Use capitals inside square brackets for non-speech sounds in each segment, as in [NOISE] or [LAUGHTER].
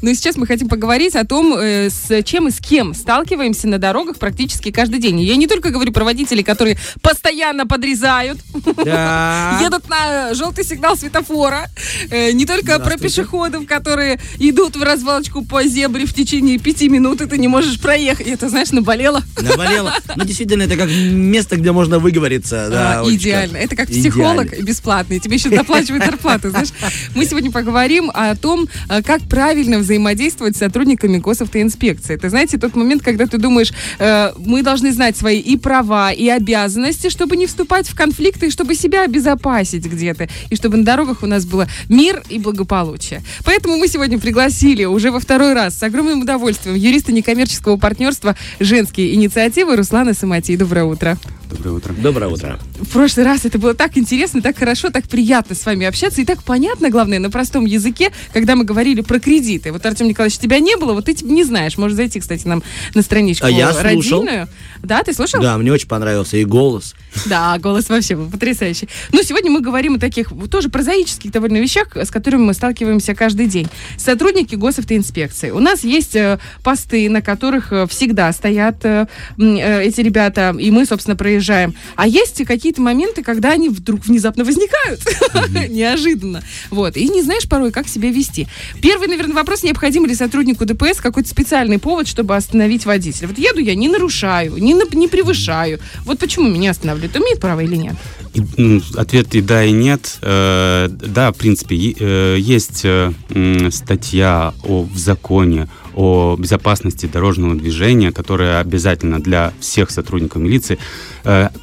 Ну и сейчас мы хотим поговорить о том, э, с чем и с кем сталкиваемся на дорогах практически каждый день. Я не только говорю про водителей, которые постоянно подрезают, Да. [LAUGHS] едут на желтый сигнал светофора, э, не только про пешеходов, которые идут в развалочку по зебре в течение пяти минут, и ты не можешь проехать. Это, знаешь, наболело. Наболело. Ну, действительно, это как место, где можно выговориться. Да, А, идеально. Это как Идеально. психолог бесплатный. Тебе еще доплачивают [LAUGHS] зарплату, знаешь. Мы сегодня поговорим о том, э, как правильно взаимодействовать с сотрудниками госавтоинспекции. Это, знаете, тот момент, когда ты думаешь, э, мы должны знать свои и права, и обязанности, чтобы не вступать в конфликты, и чтобы себя обезопасить где-то, и чтобы на дорогах у нас было мир и благополучие. Поэтому мы сегодня пригласили уже во второй раз с огромным удовольствием юриста некоммерческого партнерства «Женские инициативы» Руслана Самати. Доброе утро. Доброе утро. Доброе утро. В прошлый раз это было так интересно, так хорошо, так приятно с вами общаться и так понятно, главное, на простом языке, когда мы говорили про кредиты. Вот, Артем Николаевич, тебя не было, вот ты не знаешь. Можешь зайти, кстати, нам на страничку А я слушал. родильную. Да, ты слушал? Да, мне очень понравился и голос. [LAUGHS] Да, голос вообще был потрясающий. Ну, сегодня мы говорим о таких тоже прозаических довольно вещах, с которыми мы сталкиваемся каждый день. Сотрудники госавтоинспекции. У нас есть э, посты, на которых э, всегда стоят э, эти ребята, и мы, собственно, проезжаем. А есть какие-то моменты, когда они вдруг внезапно возникают. [LAUGHS] Неожиданно. Вот. И не знаешь порой, как себя вести. Первый, наверное, вопрос, необходим ли сотруднику ДПС какой-то специальный повод, чтобы остановить водителя. Вот еду я, не нарушаю, не, не превышаю. Вот почему меня останавливают? Имеет право или нет? Ответ и да, и нет. Э, Да, в принципе, э, есть э, статья о, в законе о безопасности дорожного движения, которая обязательна для всех сотрудников милиции.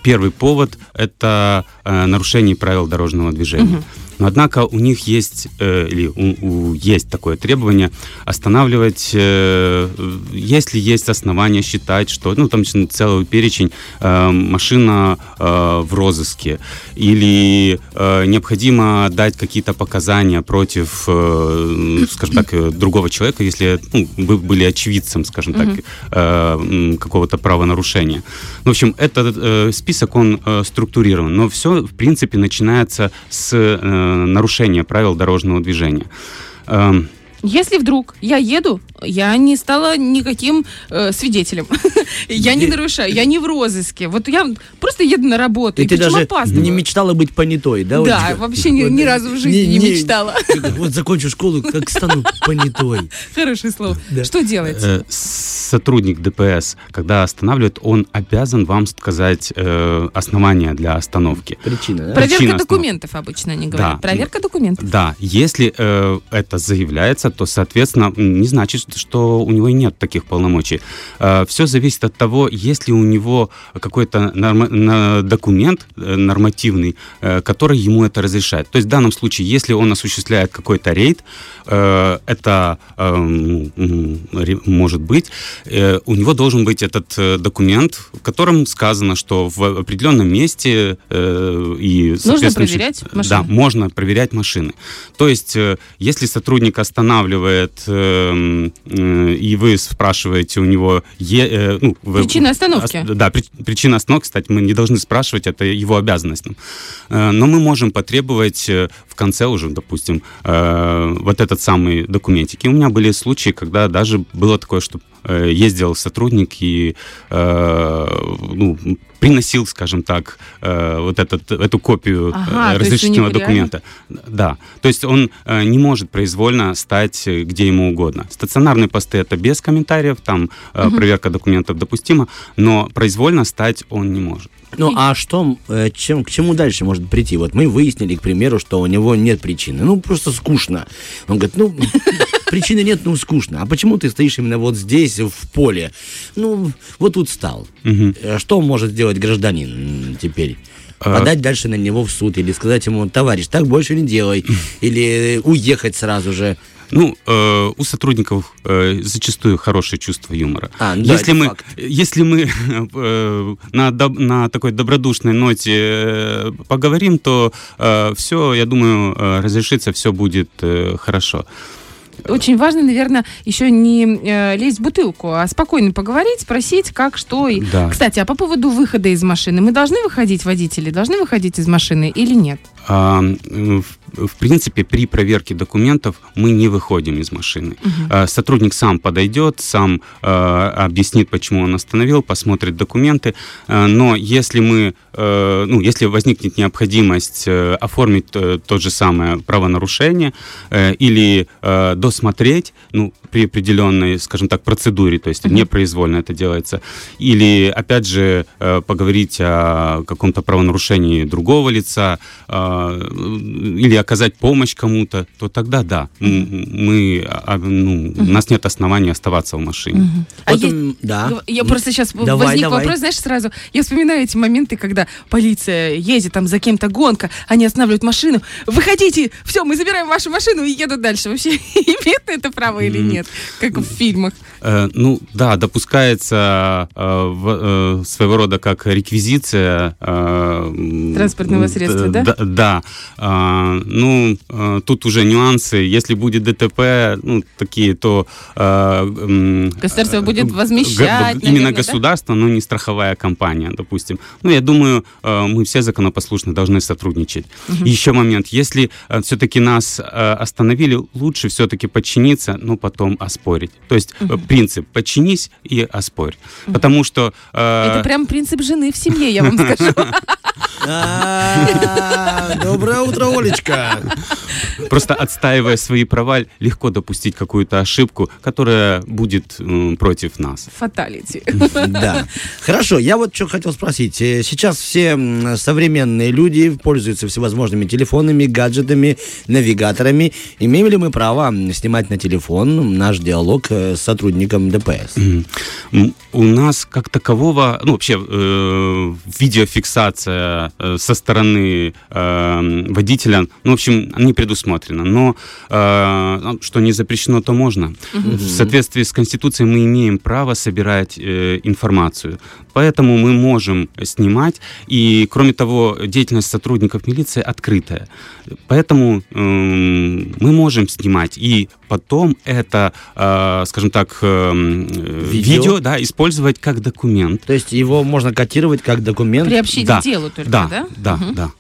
Первый повод – это нарушение правил дорожного движения. Но однако у них есть, э, или у- у- есть такое требование останавливать, э, если есть основания считать, что, ну, там целый перечень, э, машина э, в розыске, или э, необходимо дать какие-то показания против, э, скажем так, э, другого человека, если ну, вы были очевидцем, скажем так, э, какого-то правонарушения. Ну, в общем, этот э, список, он э, структурирован, но все, в принципе, начинается с э, нарушения правил дорожного движения. Если вдруг я еду, я не стала никаким э, свидетелем. [LAUGHS] я не нарушаю, я не в розыске. Вот я просто еду на работу. И ты причем даже опаздываю. не мечтала быть понятой, да, Да, Олечка? вообще ни, Вот, ни разу в жизни не, мечтала. [LAUGHS] Вот закончу школу, как стану понятой. [LAUGHS] Хорошее слово. Да. Что делать? э, сотрудник ДПС, когда останавливает, он обязан вам сказать э, основания для остановки. Причина, да? Проверка причина документов обычно они говорят. Да. Проверка документов. Да, если э, это заявляется, то, соответственно, не значит, что у него нет таких полномочий. все зависит от того, есть ли у него какой-то на- документ э, нормативный, э, который ему это разрешает. То есть в данном случае, если он осуществляет какой-то рейд, э, это э, м, м, ре- может быть, у него должен быть этот документ, в котором сказано, что в определенном месте и соответствующий- проверять Да, машины? можно проверять машины. То есть, если сотрудник останавливает, э, э, и вы спрашиваете у него... е- э, ну, вы- Причина остановки. Ос- Да, при- причина остановки, кстати, мы не должны спрашивать, это его обязанность. Э, Но мы можем потребовать э, в конце уже, допустим, э, вот этот самый документик. И у меня были случаи, когда даже было такое, что э, ездил сотрудник и э, ну, приносил, скажем так, э, вот этот, эту копию Ага, э, у разрешительного документа. Да, то есть он э, не может произвольно стать э, где ему угодно. Стационарные посты это без комментариев, там э, проверка документов допустима, но произвольно стать он не может. Ну, а что, э, чем, к чему дальше может прийти? Вот мы выяснили, к примеру, что у него нет причины. Ну, просто скучно. Он говорит, ну, [LAUGHS] причины нет, ну, скучно. А почему ты стоишь именно вот здесь, в поле? Ну, вот тут стал. Э, Что может сделать гражданин теперь? А- Подать дальше на него в суд или сказать ему, товарищ, так больше не делай. [LAUGHS] Или уехать сразу же. Ну, э, у сотрудников э, зачастую хорошее чувство юмора. А, ну да, если это мы, факт. если мы [LAUGHS] э, на, доб- на такой добродушной ноте э, поговорим, то все, я думаю, э, разрешится, все будет э, хорошо. Очень важно, наверное, еще не э, лезть в бутылку, а спокойно поговорить, спросить, как, что. И... Да. Кстати, а по поводу выхода из машины. Мы должны выходить, водители, должны выходить из машины или нет? А, в, принципе, при проверке документов мы не выходим из машины. Угу. Сотрудник сам подойдет, сам э, объяснит, почему он остановил, посмотрит документы. Но если мы, э, ну, если возникнет необходимость э, оформить э, то же самое правонарушение э, или э, досмотреть, ну, при определенной, скажем так, процедуре, то есть угу. непроизвольно это делается, или, опять же, э, поговорить о каком-то правонарушении другого лица, э, или оказать помощь кому-то, то тогда да, мы, а, ну, угу. у нас нет оснований оставаться в машине. А Потом, я, да. я просто сейчас давай, возник давай. вопрос, знаешь, сразу, я вспоминаю эти моменты, когда полиция едет там за кем-то гонка, они останавливают машину, выходите, все, мы забираем вашу машину и едут дальше. Вообще [LAUGHS] имеет это право или нет, как в фильмах? Э, ну да, допускается э, э, своего рода как реквизиция. Э, Транспортного средства, да? Да. Да. Э, ну, э, тут уже нюансы. Если будет ДТП, ну, такие, то... Э, Государство будет возмещать, Именно наверное, государство, да? но не страховая компания, допустим. Ну, я думаю, э, мы все законопослушны должны сотрудничать. Угу. Еще момент. Если э, все-таки нас остановили, лучше все-таки подчиниться, но потом оспорить. То есть угу принцип «подчинись и оспорь». Потому что... Это прям принцип жены в семье, я вам [LAUGHS] скажу. Доброе утро, Олечка. Просто отстаивая свои права, легко допустить какую-то ошибку, которая будет против нас. Фаталити. Да. Хорошо, я вот что хотел спросить. Э, сейчас все современные люди пользуются всевозможными телефонами, гаджетами, навигаторами. Имеем ли мы право снимать на телефон наш диалог э, с сотрудником ДПС? У нас как такового, ну вообще э, видеофиксация со стороны э, водителя, ну, в общем, не предусмотрено. Но э, ну, что не запрещено, то можно. Угу. В соответствии с Конституцией мы имеем право собирать э, информацию. Поэтому мы можем снимать. И, кроме того, деятельность сотрудников милиции открытая. Поэтому э, мы можем снимать. И потом это, э, скажем так, э, видео? видео да, использовать как документ. То есть его можно котировать как документ? Приобщить да. к делу только да, да? Да, угу. да.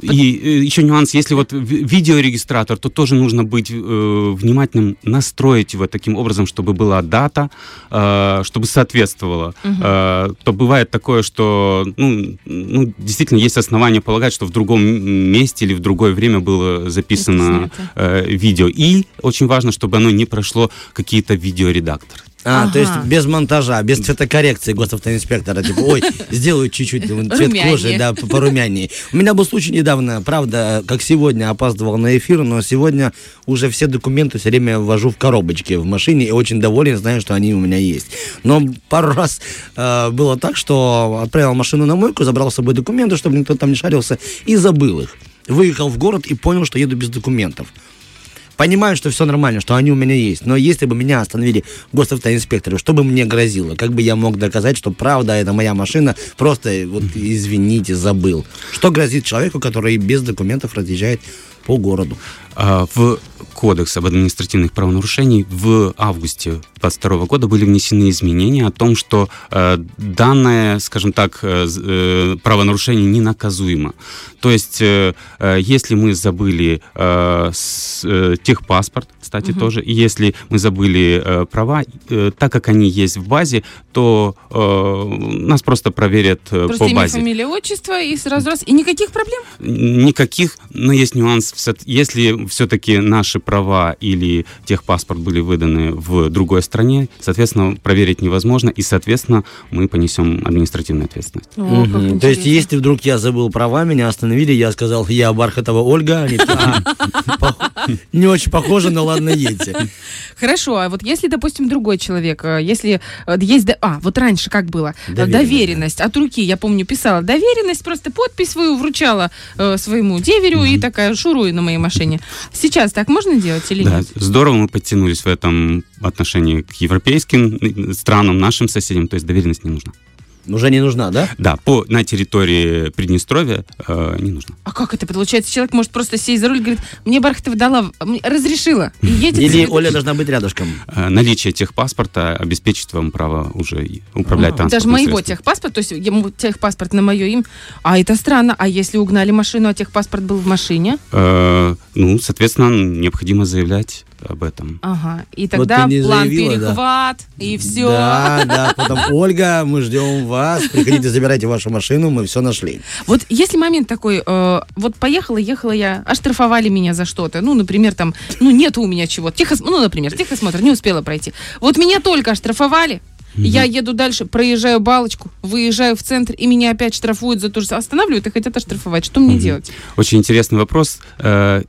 И э, еще нюанс, если вот видеорегистратор, то тоже нужно быть э, внимательным, настроить его таким образом, чтобы была дата, э, чтобы соответствовала. Угу. Э, то бывает такое, что ну, ну, действительно есть основания полагать, что в другом месте или в другое время было записано э, видео. И очень важно, чтобы оно не прошло какие-то видеоредакторы. А, ага. то есть без монтажа, без цветокоррекции госавтоинспектора. Типа, ой, сделаю чуть-чуть цвет кожи, да, порумянее. У меня был случай недавно, правда, как сегодня, опаздывал на эфир, но сегодня уже все документы все время ввожу в коробочке в машине и очень доволен, знаю, что они у меня есть. Но пару раз э, было так, что отправил машину на мойку, забрал с собой документы, чтобы никто там не шарился, и забыл их. Выехал в город и понял, что еду без документов понимаю, что все нормально, что они у меня есть. Но если бы меня остановили госавтоинспекторы, что бы мне грозило? Как бы я мог доказать, что правда это моя машина, просто вот извините, забыл. Что грозит человеку, который без документов разъезжает по городу? А, в Кодекс об административных правонарушениях в августе 2022 года были внесены изменения о том, что э, данное, скажем так, э, э, правонарушение не наказуемо. То есть, э, э, если мы забыли э, с, э, техпаспорт, кстати, угу. тоже, и если мы забыли э, права, э, так как они есть в базе, то э, нас просто проверят э, просто по имя, базе. фамилия, отчество и сразу раз, и никаких проблем? Никаких, но есть нюанс. Если все-таки наши права или техпаспорт были выданы в другой стране, соответственно, проверить невозможно, и, соответственно, мы понесем административную ответственность. О, угу. То есть, если вдруг я забыл права, меня остановили, я сказал, я Бархатова Ольга, они не очень похоже, но ладно, едьте. Хорошо, а вот если, допустим, другой человек, э, если э, есть... А, вот раньше как было? Доверенность от руки, я помню, писала. Доверенность, просто подпись свою вручала э, своему деверю и такая шуруй на моей машине. Сейчас так можно делать или да, нет? Здорово мы подтянулись в этом отношении к европейским странам, нашим соседям, то есть доверенность не нужна. Уже не нужна, да? Да, по, на территории Приднестровья э, не нужно. А как это получается? Человек может просто сесть за руль и говорит, мне Бархатова дала, разрешила. И едет Или. Оля должна быть рядышком? Э, наличие техпаспорта обеспечит вам право уже управлять А, транспортным Даже моего средством. техпаспорта, то есть ему техпаспорт на мое имя. А это странно. А если угнали машину, а техпаспорт был в машине? Э, ну, соответственно, необходимо заявлять об этом. Ага. И тогда не план заявила, да. перехват, и все. Да, да, потом, [LAUGHS] Ольга, мы ждем вас, приходите, забирайте вашу машину, мы все нашли. Вот если момент такой, э, вот поехала, ехала я, оштрафовали меня за что-то, ну, например, там, ну, нету у меня чего, техос... ну, например, техосмотр не успела пройти. Вот меня только оштрафовали, я еду дальше, проезжаю балочку, выезжаю в центр, и меня опять штрафуют за то же. Останавливают и хотят оштрафовать. Что мне Мгм. делать? Очень интересный вопрос. Э,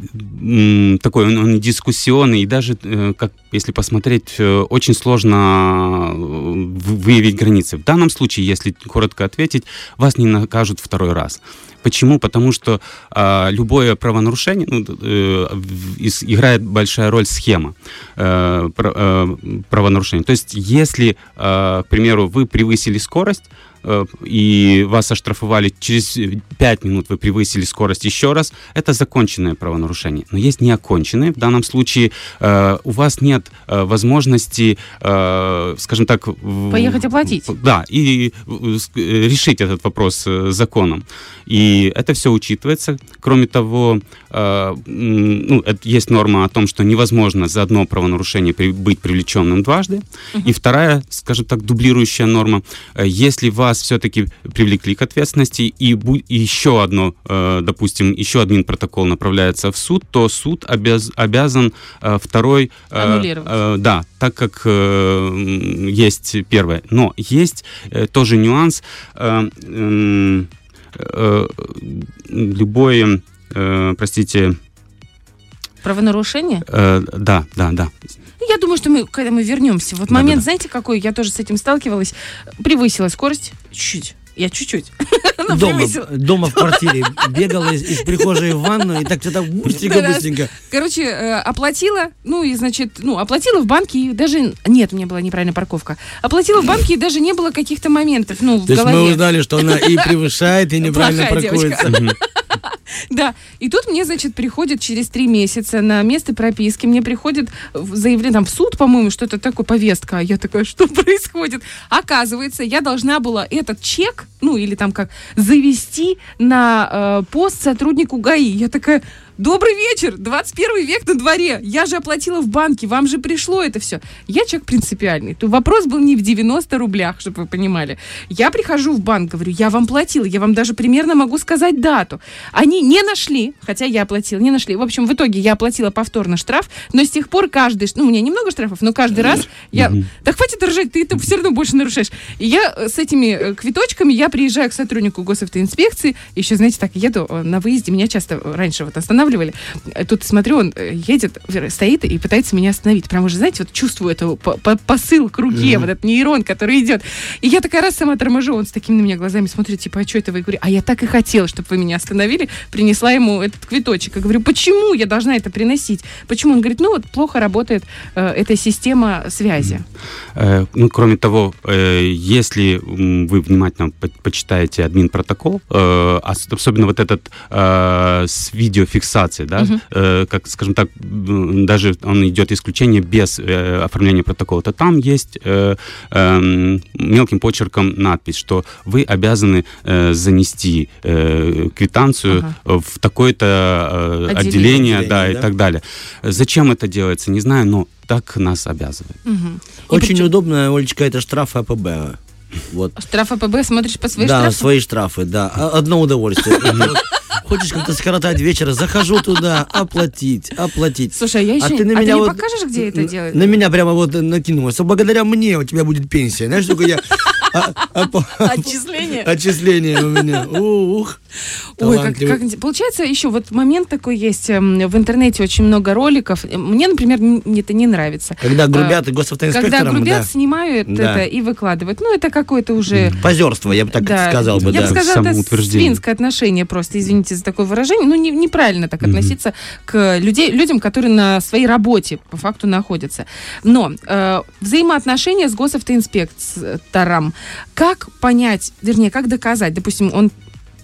такой он, он дискуссионный, и даже, э, как если посмотреть, э, очень сложно вы- выявить границы. В данном случае, если коротко ответить, вас не накажут второй раз. Почему? Потому что а, любое правонарушение ну, э, играет большая роль схема э, про- э, правонарушения. То есть, если, э, к примеру, вы превысили скорость, э, и вас оштрафовали, через 5 минут вы превысили скорость еще раз, это законченное правонарушение. Но есть неоконченные. В данном случае э, у вас нет э, возможности, э, скажем так... Поехать оплатить. Да, и э, э, решить этот вопрос э, законом. И это все учитывается. Кроме того, э, ну, есть норма о том, что невозможно за одно правонарушение при- быть привлеченным дважды. И вторая, скажем так, дублирующая норма, э, если вас все-таки привлекли к ответственности и, еще одно, э, допустим, еще один протокол направляется в суд, то суд обяз- обязан э, второй... э, Аннулировать. э, да, так как э, есть первое. Но есть э, тоже нюанс. э, э, любое, э, простите, Правонарушение? э, да, да, да. Ну, Я думаю, что мы, когда мы вернемся, вот Да, момент, да, да. знаете, какой? Я тоже с этим сталкивалась. Превысила скорость чуть-чуть. Я чуть-чуть. [LAUGHS] Дома, дома в [LAUGHS] квартире бегала из, из прихожей в ванну и так что-то быстренько-быстренько. Короче, э, оплатила, ну и, значит, ну, оплатила в банке, и даже... Нет, у меня была неправильная парковка. Оплатила в банке, и даже не было каких-то моментов, ну, в То есть мы голове. узнали, что она и [LAUGHS] превышает, и неправильно Плохая паркуется. Мгм. [LAUGHS] Да, и тут мне, значит, приходит через три месяца на место прописки, мне приходит заявление, там, в суд, по-моему, что-то такое, повестка, а я такая, что [LAUGHS] происходит? Оказывается, я должна была этот чек, ну, или там как, завести на э, пост сотруднику ГАИ. Я такая, добрый вечер, 21 век на дворе, я же оплатила в банке, вам же пришло это все. Я человек принципиальный, то вопрос был не в 90 рублях, чтобы вы понимали. Я прихожу в банк, говорю, я вам платила, я вам даже примерно могу сказать дату. Они не нашли, хотя я оплатила, не нашли. В общем, в итоге я оплатила повторно штраф, но с тех пор каждый, ну, у меня немного штрафов, но каждый раз я... Да хватит ржать, ты это все равно больше нарушаешь. И я э, с этими э, квиточками, я приезжаю к сотруднику госавтоинспекции, еще, знаете, так, еду э, на выезде, меня часто раньше вот останавливали, Э, тут смотрю, он э, едет, э, стоит и пытается меня остановить. Прям уже, знаете, вот чувствую это по- по- посыл к руке, вот этот нейрон, который идет. И я такая раз сама торможу, он с такими на меня глазами смотрит, типа, а что это вы? Я говорю, а я так и хотела, чтобы вы меня остановили, принесла ему этот квиточек. Я говорю, почему я должна это приносить? Почему? Он говорит, ну вот плохо работает э, эта система связи. Э, Ну, кроме того, э, если вы внимательно по- почитаете админ протокол, э, ос- особенно вот этот э, с видеофиксацией, да, Мгм. э, как, скажем так, даже он идет исключение без э, оформления протокола, то там есть э, эм, мелким почерком надпись, что вы обязаны э, занести э, квитанцию Ага. в такое-то э, Отделение. отделение, да, Отделение, и да. так далее. Зачем это делается, не знаю, но так нас обязывает. Мгм. И Очень причем- удобно, Олечка, это штраф АПБ. Вот. Штраф АПБ, смотришь по своим да, штрафам? свои штрафы, да. А- Одно удовольствие. [LAUGHS] Хочешь как-то скоротать вечер, захожу туда, оплатить, оплатить. Слушай, а я еще... А ты на а меня ты вот- не покажешь, где это делать? На меня прямо вот накинулось. А Благодаря мне у тебя будет пенсия. Знаешь, только я... а- а- Отчисление? Отчисление у меня. Ух. Ой, как, как- получается, еще вот момент такой есть. эм, В интернете очень много роликов. Мне, например, это не нравится. Когда грубят Когда и госавтоинспекторам, грубят, да. снимают Да. это и выкладывают. Ну, это какое-то уже... Позерство, я бы так да, сказал бы, я да. бы сказала, это свинское отношение просто, извините за такое выражение. Ну, не- неправильно так относиться к людей, людям, которые на своей работе по факту находятся. Но э, взаимоотношения с госавтоинспектором Как понять, вернее, как доказать, допустим, он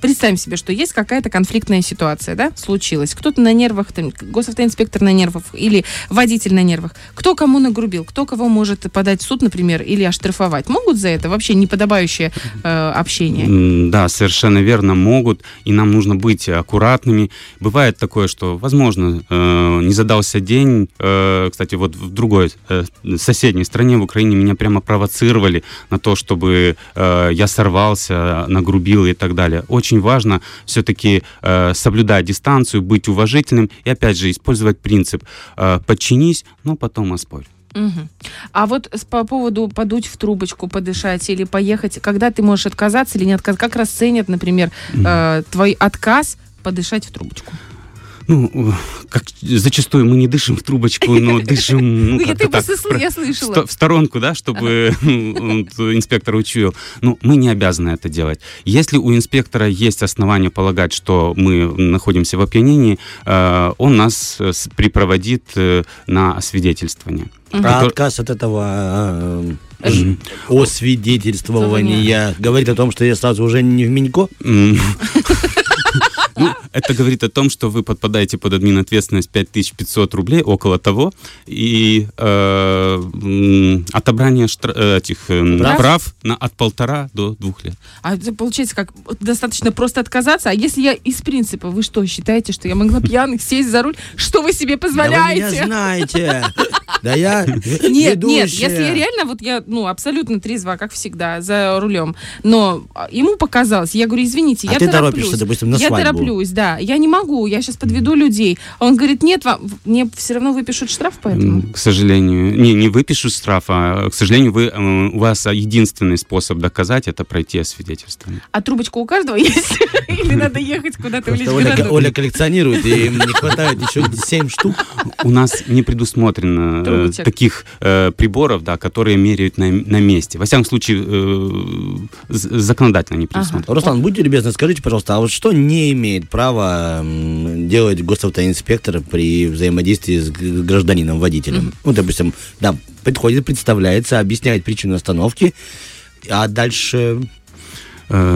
представим себе, что есть какая-то конфликтная ситуация, да, случилась. Кто-то на нервах, там, госавтоинспектор на нервах или водитель на нервах. Кто кому нагрубил, кто кого может подать в суд, например, или оштрафовать. Могут за это вообще неподобающее э, общение? Да, совершенно верно, могут. И нам нужно быть аккуратными. Бывает такое, что, возможно, э, не задался день. Э, кстати, вот в другой э, соседней стране, в Украине, меня прямо провоцировали на то, чтобы э, я сорвался, нагрубил и так далее. Очень очень важно все-таки э, соблюдать дистанцию, быть уважительным и, опять же, использовать принцип э, «подчинись, но потом оспорь». Угу. А вот по поводу подуть в трубочку, подышать или поехать, когда ты можешь отказаться или не отказаться, как расценят, например, э, твой отказ подышать в трубочку? Ну, как зачастую мы не дышим в трубочку, но [LAUGHS] дышим ну, как-то так, я слышала. в сторонку, да, чтобы инспектор учуял. Ну, мы не обязаны это делать. Если у инспектора есть основания полагать, что мы находимся в опьянении, э, он нас э, припроводит э, на освидетельствование. А отказ от этого освидетельствования говорит о том, что я сразу уже не в Минько? [LAUGHS] Ну, это говорит о том, что вы подпадаете под админ ответственность 5500 рублей, около того, и э, отобрание штра- э, этих э, прав, прав на, от полтора до двух лет. А это получается как достаточно просто отказаться, а если я из принципа, вы что, считаете, что я могла пьяных сесть за руль? Что вы себе позволяете? Да вы меня знаете. [LAUGHS] Да я Нет, нет, если я реально, вот я, ну, абсолютно трезва, как всегда, за рулем, но ему показалось, я говорю, извините, а я ты торопишься, допустим, на свадьбу. Я тороплюсь, да, я не могу, я сейчас подведу людей. А он говорит, нет, вам, мне все равно выпишут штраф поэтому. К сожалению, не, не выпишут штраф, а, к сожалению, вы, э, у вас единственный способ доказать, это пройти освидетельствование. А трубочка у каждого [LAUGHS] есть? Или надо ехать куда-то в Оля, Оля коллекционирует, и не хватает еще 7 штук. У нас не предусмотрено э, таких э, приборов, да, которые меряют на, на месте. Во всяком случае, э, законодательно не предусмотрено. Ага. Руслан, будьте любезны, скажите, пожалуйста, а вот что не имеет права делать госавтоинспектор при взаимодействии с гражданином-водителем? Mm-hmm. Ну, допустим, да, подходит, представляется, объясняет причину остановки, а дальше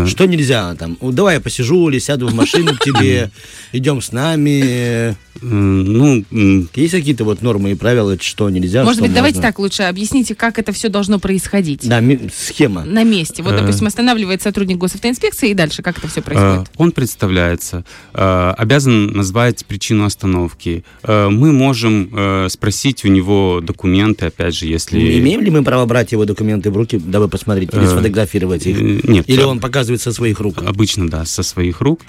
что нельзя там? Давай я посижу или сяду в машину к тебе, [LAUGHS] идем с нами. Ну, есть какие-то вот нормы и правила, что нельзя? Может быть, давайте так лучше объясните, как это все должно происходить. Да, схема. На месте. Вот, э. допустим, останавливает сотрудник госавтоинспекции, и дальше как это все происходит? Э, он представляется, обязан назвать причину остановки. Мы можем спросить у него документы, опять же, если... Имеем ли мы право брать его документы в руки, дабы посмотреть или сфотографировать их? Нет. Или он показывает со своих рук? Обычно, да, со своих рук.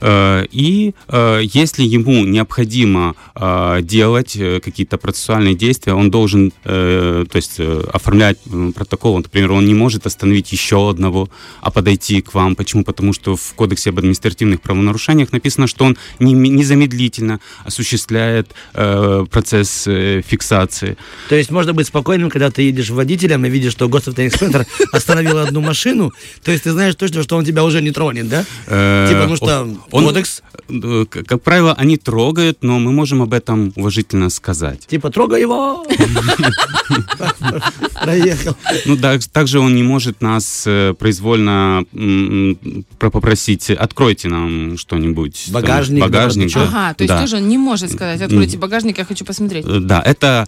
Э, и э, если ему необходимо э, делать какие-то процессуальные действия, он должен, то есть оформлять протокол. Например, он не может остановить еще одного, а подойти к вам. Почему? Потому что в Кодексе об административных правонарушениях написано, что он незамедлительно осуществляет процесс фиксации. То есть можно быть спокойным, когда ты едешь водителем и видишь, что госавтоинспектор остановил одну машину, то есть ты знаешь точно, что он тебя уже не тронет, да? Типа, ну что, он, кодекс? Э, как правило, они трогают, но мы можем об этом уважительно сказать. Типа, трогай его! [LAUGHS] Проехал. Ну, да, также он не может нас э, произвольно попросить, откройте нам что-нибудь. Багажник. Багажник. Ага, то есть тоже он не может сказать, откройте багажник, я хочу посмотреть. Э, да, это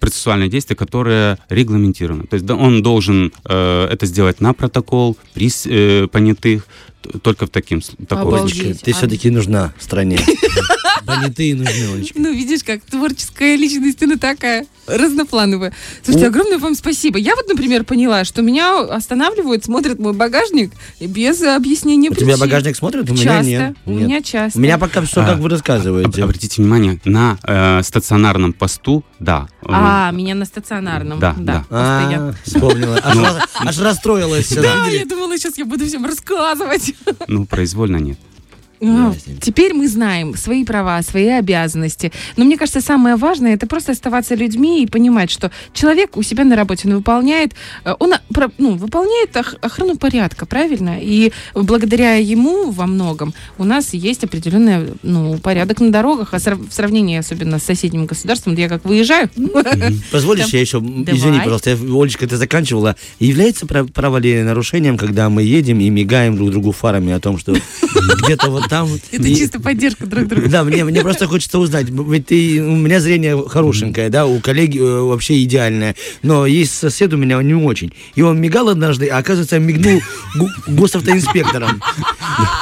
процессуальное действие, которое регламентировано. То есть он должен это сделать на протокол при понятых, только в таким таком Ты все-таки нужна стране. [LAUGHS] Понятые нужны, Олечка. Ну, видишь, как творческая личность, она такая разноплановая. Слушайте, огромное вам спасибо. Я вот, например, поняла, что меня останавливают, смотрят мой багажник без объяснения У тебя багажник смотрят? У меня нет. У меня часто. У меня пока все, как вы рассказываете. Обратите внимание, на э, стационарном посту, да. А, меня на стационарном. Да, да. А, вспомнила. Аж расстроилась. Да, я думала, сейчас я буду всем рассказывать. Ну, произвольно нет. А, теперь мы знаем свои права, свои обязанности. Но мне кажется, самое важное это просто оставаться людьми и понимать, что человек у себя на работе он выполняет, э, он ну, выполняет ох- охрану порядка, правильно? И благодаря ему во многом у нас есть определенный ну, порядок на дорогах, а в сравнении особенно с соседним государством, я как выезжаю, [LAUGHS] Позволишь, я еще, извини, пожалуйста, я, Олечка, ты заканчивала. Является прав- правонарушением, когда мы едем и мигаем друг другу фарами о том, что где-то вот там... [LAUGHS] это чисто поддержка друг друга. Да, мне, просто хочется узнать, ведь у меня зрение хорошенькое, да, у коллеги э, вообще идеальное, но есть сосед у меня не очень. И он мигал однажды, а оказывается, мигнул госавтоинспектором.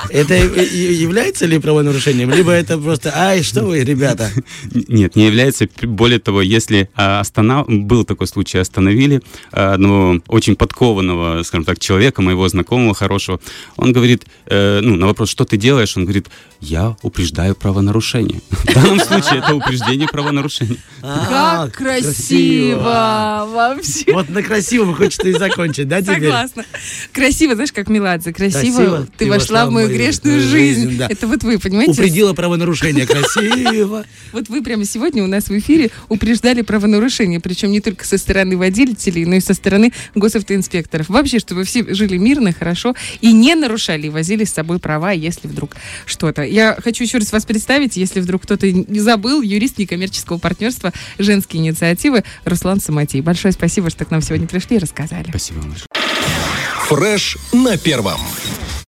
Это является ли правонарушением, либо это просто, ай, что вы, ребята? Нет, не является. Более того, если а, останов... был такой случай, остановили а, одного очень подкованного, скажем так, человека, моего знакомого хорошего, он говорит, э, ну, на вопрос, что ты делаешь, он говорит, я упреждаю правонарушение. В данном случае это упреждение правонарушения. А, Как красиво! Вообще. Вот на красивом хочется и закончить, да, теперь? Согласна. Красиво, знаешь, как Меладзе. Красиво, ты вошла в мою грешную жизнь. Это вот вы, понимаете? Упредила правонарушение. Красиво. Вот вы прямо сегодня у нас в эфире упреждали правонарушения, причем не только со стороны водителей, но и со стороны госавтоинспекторов. Вообще, чтобы все жили мирно, хорошо и не нарушали, и возили с собой права, если вдруг что-то. Я хочу еще раз вас представить, если вдруг кто-то не забыл, юрист некоммерческого партнерства «Женские инициативы» Руслан Самотей. Большое спасибо, что к нам сегодня пришли и рассказали. Спасибо большое. Фреш на первом.